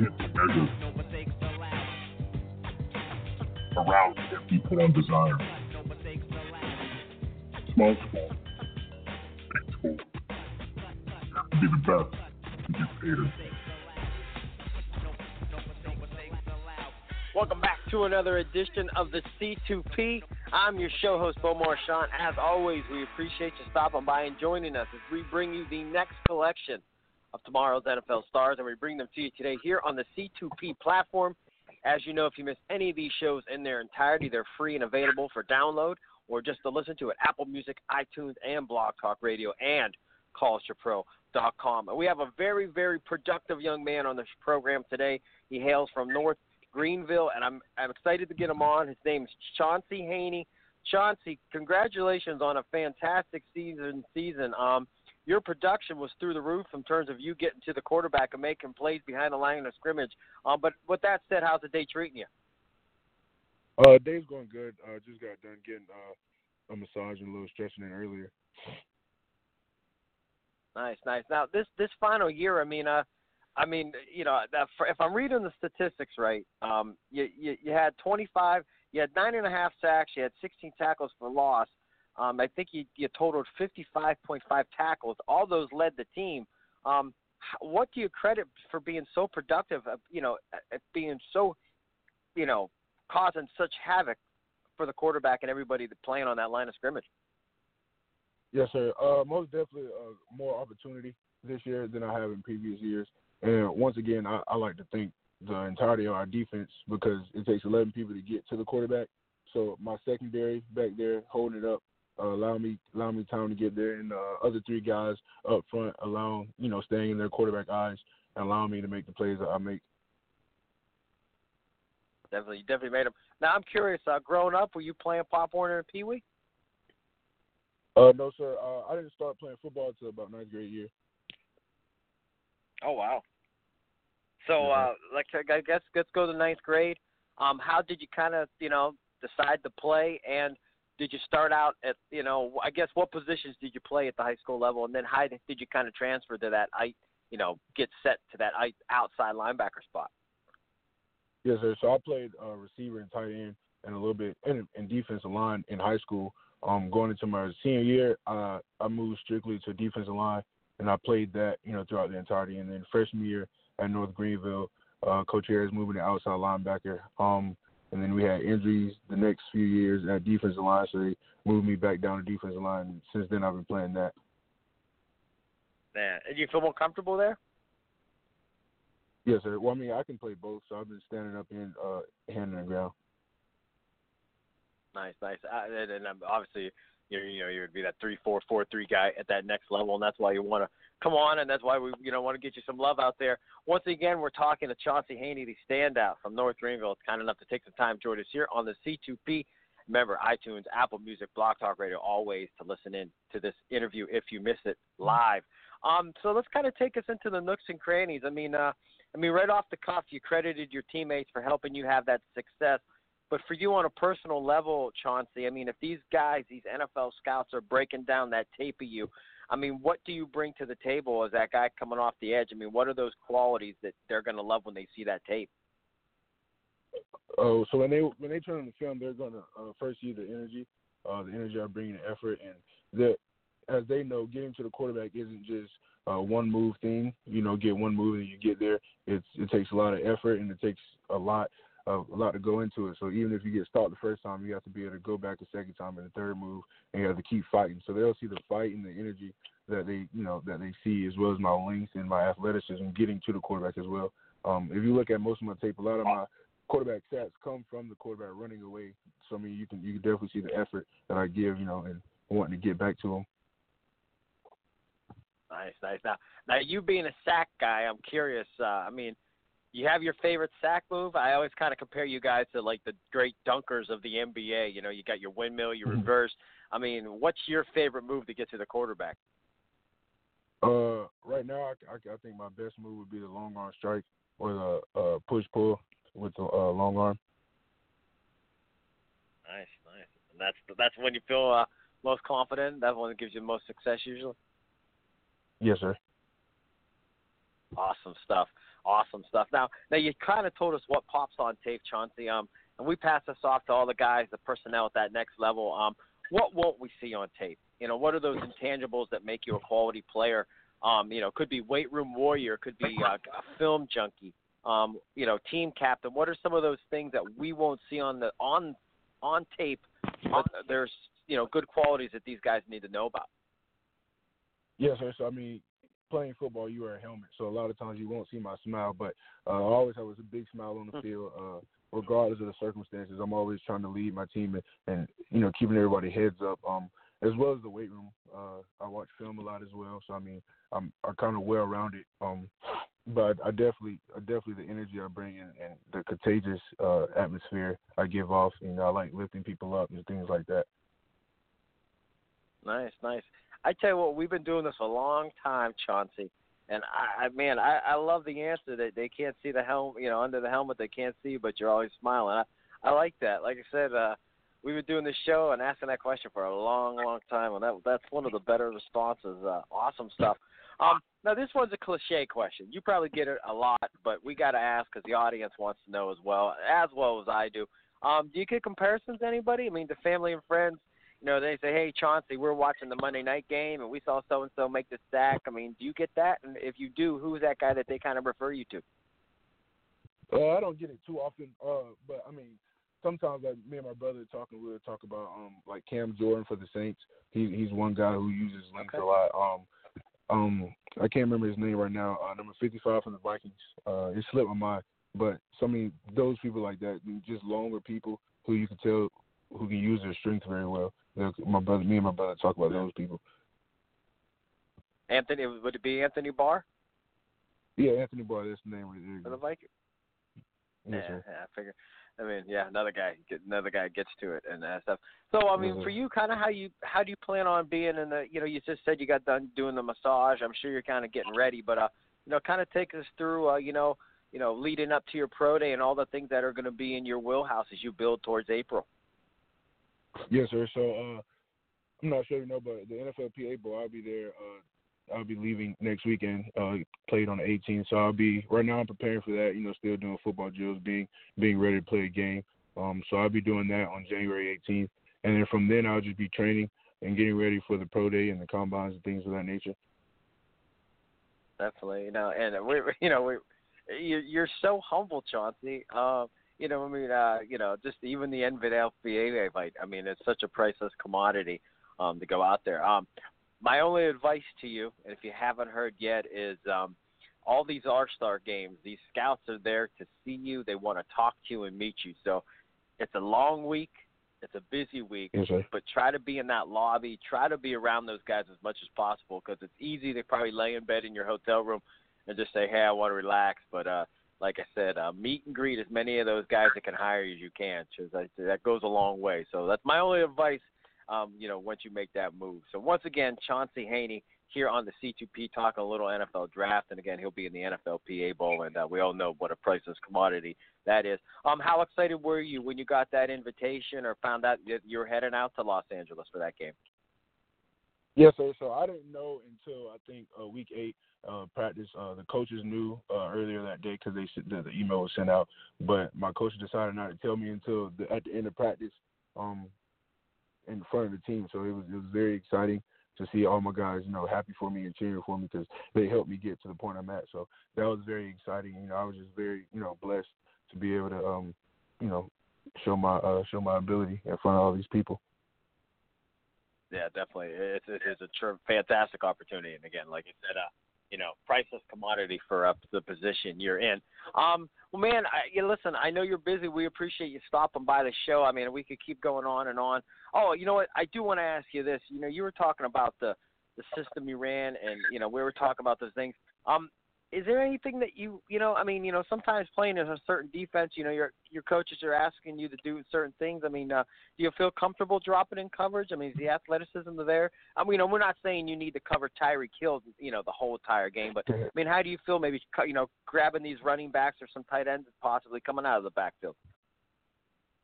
Around desire. Small school, big school. You have to be the best to get. Welcome back to another edition of the C2P. I'm your show host, Bo Marchionte. As always, we appreciate you stopping by and joining us as we bring you the next collection of tomorrow's NFL stars, and we bring them to you today here on the C2P platform. As you know, if you miss any of these shows in their entirety, they're free and available for download or just to listen to at Apple Music, iTunes, and Blog Talk Radio and College2Pro.com. And we have a very, very productive young man on this program today. He hails from North Greenville, and I'm I'm excited to get him on. His name is Chauncy Haney. Chauncy, congratulations on a fantastic season. Season. Um, your production was through the roof in terms of you getting to the quarterback and making plays behind the line of scrimmage. Um, but with that said, how's the day treating you? Uh, day's going good. Uh, just got done getting uh, a massage and a little stretching in earlier. Nice, nice. Now this this final year, I mean, uh, I mean, you know, if I'm reading the statistics right, um, you, you you had 25, you had nine and a half sacks, you had 16 tackles for loss. Um, I think you totaled 55.5 tackles. All those led the team. Um, what do you credit for being so productive? You know, being so, you know, causing such havoc for the quarterback and everybody playing on that line of scrimmage. Yes, sir. Uh, most definitely uh, more opportunity this year than I have in previous years. And once again, I, I like to thank the entirety of our defense because it takes 11 people to get to the quarterback. So my secondary back there holding it up, uh, allow me allow me time to get there, and uh, other three guys up front allow you know staying in their quarterback eyes and allowing me to make the plays that I make. Definitely, you definitely made them. Now I'm curious. Uh, growing up, were you playing Pop Warner and Pee Wee? Uh, no, sir. Uh, I didn't start playing football until about ninth grade year. Oh wow. So uh like I guess let's go to ninth grade. Um, how did you kind of you know decide to play and did you start out at you know I guess what positions did you play at the high school level and then how did you kind of transfer to that I you know get set to that outside linebacker spot? Yes, sir. So I played uh, receiver and tight end and a little bit in, in defensive line in high school. Um, going into my senior year, uh, I moved strictly to defensive line and I played that you know throughout the entirety. And then freshman year at North Greenville, uh, Coach Harris moving to outside linebacker. Um, and then we had injuries the next few years at defensive line, so they moved me back down to defensive line. And since then, I've been playing that. Man, and you feel more comfortable there? Yes, sir. Well, I mean, I can play both, so I've been standing up and uh, hand on the ground. Nice, nice. Uh, and, and um, obviously, you you know you would be that three four four three guy at that next level, and that's why you want to come on, and that's why we you know want to get you some love out there. Once again, we're talking to Chauncy Haney, the standout from North Greenville. It's kind enough to take some time join us here on the C2P. Remember, iTunes, Apple Music, Blog Talk Radio, always to listen in to this interview if you miss it live. Um, so let's kind of take us into the nooks and crannies. I mean, uh, I mean, right off the cuff, you credited your teammates for helping you have that success. But for you on a personal level, Chauncy, I mean, if these guys, these NFL scouts, are breaking down that tape of you, I mean, what do you bring to the table as that guy coming off the edge? I mean, what are those qualities that they're going to love when they see that tape? Oh, so when they when they turn on the film, they're going to uh, first see the energy, uh, the energy I bring, the effort, and that as they know, getting to the quarterback isn't just uh, one move thing. You know, get one move and you get there. It's it takes a lot of effort and it takes a lot a, lot to go into it. So even if you get stopped the first time, you have to be able to go back the second time and the third move, and you have to keep fighting. So they'll see the fight and the energy that they you know that they see as well as my length and my athleticism getting to the quarterback as well. Um, if you look at most of my tape, a lot of my quarterback stats come from the quarterback running away. So I mean, you can you can definitely see the effort that I give, you know, and wanting to get back to him. Nice, nice. Now, now you being a sack guy, I'm curious. Uh, I mean, you have your favorite sack move. I always kind of compare you guys to like the great dunkers of the NBA. You know, you got your windmill, your Mhm. reverse. I mean, what's your favorite move to get to the quarterback? Uh, right now, I, I, I think my best move would be the long arm strike or the uh, push pull with the uh, long arm. Nice, nice. And that's that's when you feel uh, most confident. That's when it gives you the most success usually. Yes, sir. Awesome stuff. Awesome stuff. Now, now you kind of told us what pops on tape, Chauncy. Um, and we pass this off to all the guys, the personnel at that next level. Um, what won't we see on tape? You know, what are those intangibles that make you a quality player? Um, you know, could be weight room warrior, could be uh, a film junkie. Um, you know, team captain. What are some of those things that we won't see on the on on tape? But there's you know good qualities that these guys need to know about. Yes, sir. So I mean, playing football, you wear a helmet, so a lot of times you won't see my smile, but uh, I always have a big smile on the field, uh, regardless of the circumstances. I'm always trying to lead my team and, and you know keeping everybody heads up. Um, as well as the weight room. Uh, I watch film a lot as well, so I mean, I'm I kind of well rounded. Um, but I definitely, I definitely the energy I bring in and the contagious uh, atmosphere I give off. You know, I like lifting people up and things like that. Nice, nice. I tell you what, we've been doing this a long time, Chauncy, and I, I man, I, I love the answer that they can't see the helmet, you know, under the helmet they can't see, but you're always smiling. I, I like that. Like I said, uh, we've been doing this show and asking that question for a long, long time, and that that's one of the better responses. Uh, awesome stuff. Um, now this one's a cliche question. You probably get it a lot, but we got to ask because the audience wants to know as well, as well as I do. Um, do you get comparisons to anybody? I mean, to family and friends. You know, they say, "Hey, Chauncy, we're watching the Monday night game, and we saw so and so make the sack." I mean, do you get that? And if you do, who's that guy that they kind of refer you to? Uh, I don't get it too often, uh, but I mean, sometimes like me and my brother talking, we'll talk about um like Cam Jordan for the Saints. He he's one guy who uses links Okay. a lot. Um, um, I can't remember his name right now. Uh, number fifty-five from the Vikings. Uh, it slipped my mind, but so I mean, those people like that, just longer people who you can tell who can use their strength very well. My brother, me and my brother talk about those people. Anthony, would it be Anthony Barr Yeah, Anthony Barr, that's the name right for there. the Vikings? Yes, yeah, yeah, I figure. I mean, yeah, another guy, another guy gets to it and that stuff. So, I mean, for you, kind of how you how do you plan on being in the? You know, you just said you got done doing the massage. I'm sure you're kind of getting ready, but uh, you know, kind of take us through, uh, you know, you know, leading up to your pro day and all the things that are going to be in your wheelhouse as you build towards April. Yes, sir. So uh, I'm not sure you know, but the NFLPA bowl, I'll be there. Uh, I'll be leaving next weekend. Uh, played on the 18th, so I'll be right now. I'm preparing for that. You know, still doing football drills, being being ready to play a game. Um, so I'll be doing that on January 18th, and then from then I'll just be training and getting ready for the pro day and the combines and things of that nature. Definitely, you know, and we, you know, we, you, you're so humble, Chauncy. Uh, you know, I mean, uh, you know, just even the NFLPA fight. I mean, it's such a priceless commodity um, to go out there. Um, my only advice to you, and if you haven't heard yet, is um, all these all-star games. These scouts are there to see you. They want to talk to you and meet you. So it's a long week. It's a busy week sir. but try to be in that lobby. Try to be around those guys as much as possible because it's easy to probably lay in bed in your hotel room and just say, "Hey, I want to relax." But uh, like I said, uh, meet and greet as many of those guys that can hire you as you can. 'cause that, that goes a long way. So that's my only advice. Um, you know, once you make that move. So once again, Chauncy Haney here on the C2P talking a little NFL draft, and again, he'll be in the NFLPA Bowl, and uh, we all know what a priceless commodity that is. Um, how excited were you when you got that invitation or found out that you were heading out to Los Angeles for that game? Yes, sir. So I didn't know until I think uh, week eight uh, practice. Uh, the coaches knew uh, earlier that day because they the, the email was sent out. But my coach decided not to tell me until the, at the end of practice, um, in front of the team. So it was it was very exciting to see all my guys, you know, happy for me and cheering for me because they helped me get to the point I'm at. So that was very exciting. You know, I was just very you know blessed to be able to um, you know, show my uh, show my ability in front of all these people. Yeah, definitely. It's it is a tr- fantastic opportunity, and again, like you said, uh, you know, priceless commodity for uh, the position you're in. Um, well, man, I, you listen. I know you're busy. We appreciate you stopping by the show. I mean, we could keep going on and on. Oh, you know what? I do want to ask you this. You know, you were talking about the the system you ran, and you know we were talking about those things. Um, is there anything that you you know? I mean, you know, sometimes playing in a certain defense, you know, your your coaches are asking you to do certain things. I mean, uh, do you feel comfortable dropping in coverage? I mean, is the athleticism there? I mean, you know, we're not saying you need to cover Tyreek Hill, you know, the whole entire game, but I mean, how do you feel maybe you know grabbing these running backs or some tight ends possibly coming out of the backfield?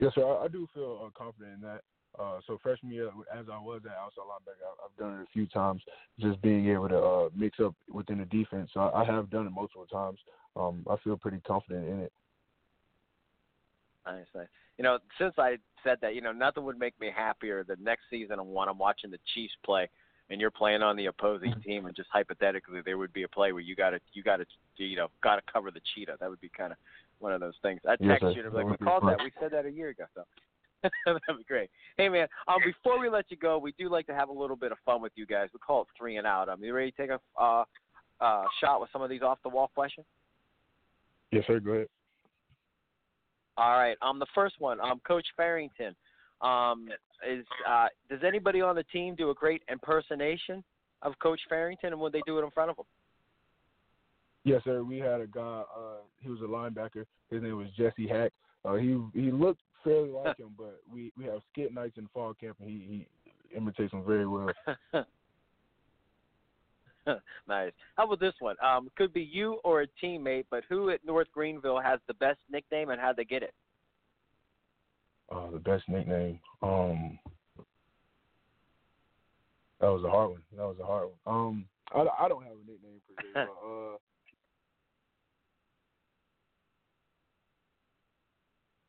Yes, sir. I, I do feel uh, confident in that. Uh, so freshman year, as I was at outside linebacker, I've done it a few times. Just being able to uh, mix up within the defense, so I, I have done it multiple times. Um, I feel pretty confident in it. Nice, nice. You know, since I said that, you know, nothing would make me happier than next season when I'm watching the Chiefs play, and you're playing on the opposing team, and just hypothetically, there would be a play where you got to, you got to, you know, got to cover the cheetah. That would be kind of one of those things. I text yes, you and be like, we called that. We said that a year ago. So That'd be great. Hey man, um, before we let you go, we do like to have a little bit of fun with you guys. We call it three and out. Um, you ready to take a uh, uh, shot with some of these off the wall questions? Yes, sir. Go ahead. All right. Um, the first one, um, Coach Farrington, um, is uh, does anybody on the team do a great impersonation of Coach Farrington, and would they do it in front of him? Yes, sir. We had a guy. Uh, he was a linebacker. His name was Jesse Hack. Uh, he he looked fairly like him, but we we have skit nights in fall camp, and he he imitates him very well. nice. How about this one? Um, could be you or a teammate, but who at North Greenville has the best nickname and how'd they get it? Uh, the best nickname. Um, that was a hard one. That was a hard one. Um, I, I don't have a nickname per se, but uh,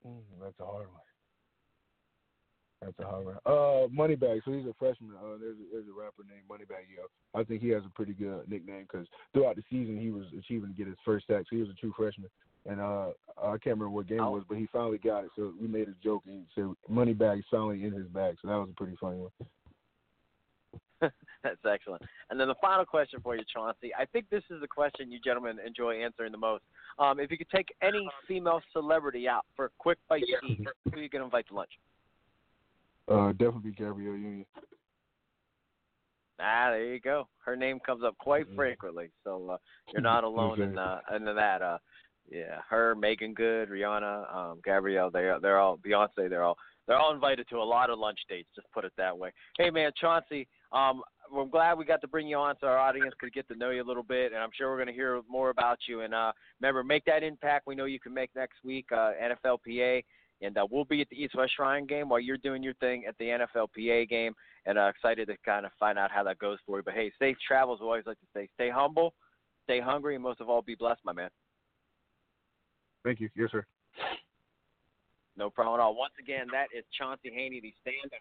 Mm, that's a hard one. That's a hard one. Uh, Moneybag. So he's a freshman. Uh, there's a, there's a rapper named Moneybagg Yo. I think he has a pretty good nickname because throughout the season he was achieving to get his first sack. So he was a true freshman. And uh, I can't remember what game it was, but he finally got it. So we made a joke and said Moneybag finally in his bag. So that was a pretty funny one. That's excellent. And then the final question for you, Chauncy. I think this is the question you gentlemen enjoy answering the most. Um, if you could take any female celebrity out for a quick bite to eat, who are you going to invite to lunch? Uh, definitely Gabrielle Union. Ah, there you go. Her name comes up quite frequently, so uh, you're not alone in uh, in that. Uh, yeah, her, Meagan Good, Rihanna, um, Gabrielle, they they're all Beyonce. They're all they're all invited to a lot of lunch dates. Just put it that way. Hey man, Chauncy, um, I'm glad we got to bring you on so our audience could get to know you a little bit, and I'm sure we're going to hear more about you. And uh, remember, make that impact we know you can make next week, uh, NFLPA, and uh, we'll be at the East West Shrine game while you're doing your thing at the NFLPA game, and uh, excited to kind of find out how that goes for you. But hey, safe travels. We always like to say, stay humble, stay hungry, and most of all, be blessed, my man. Thank you. Yes, sir. No problem at all. Once again, that is Chauncy Haney, the stand-up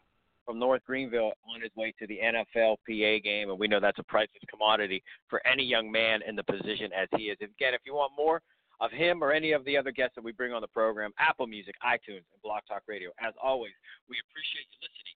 from North Greenville on his way to the NFLPA game, and we know that's a priceless commodity for any young man in the position as he is. Again, if you want more of him or any of the other guests that we bring on the program, Apple Music, iTunes, and Blog Talk Radio. As always, we appreciate you listening.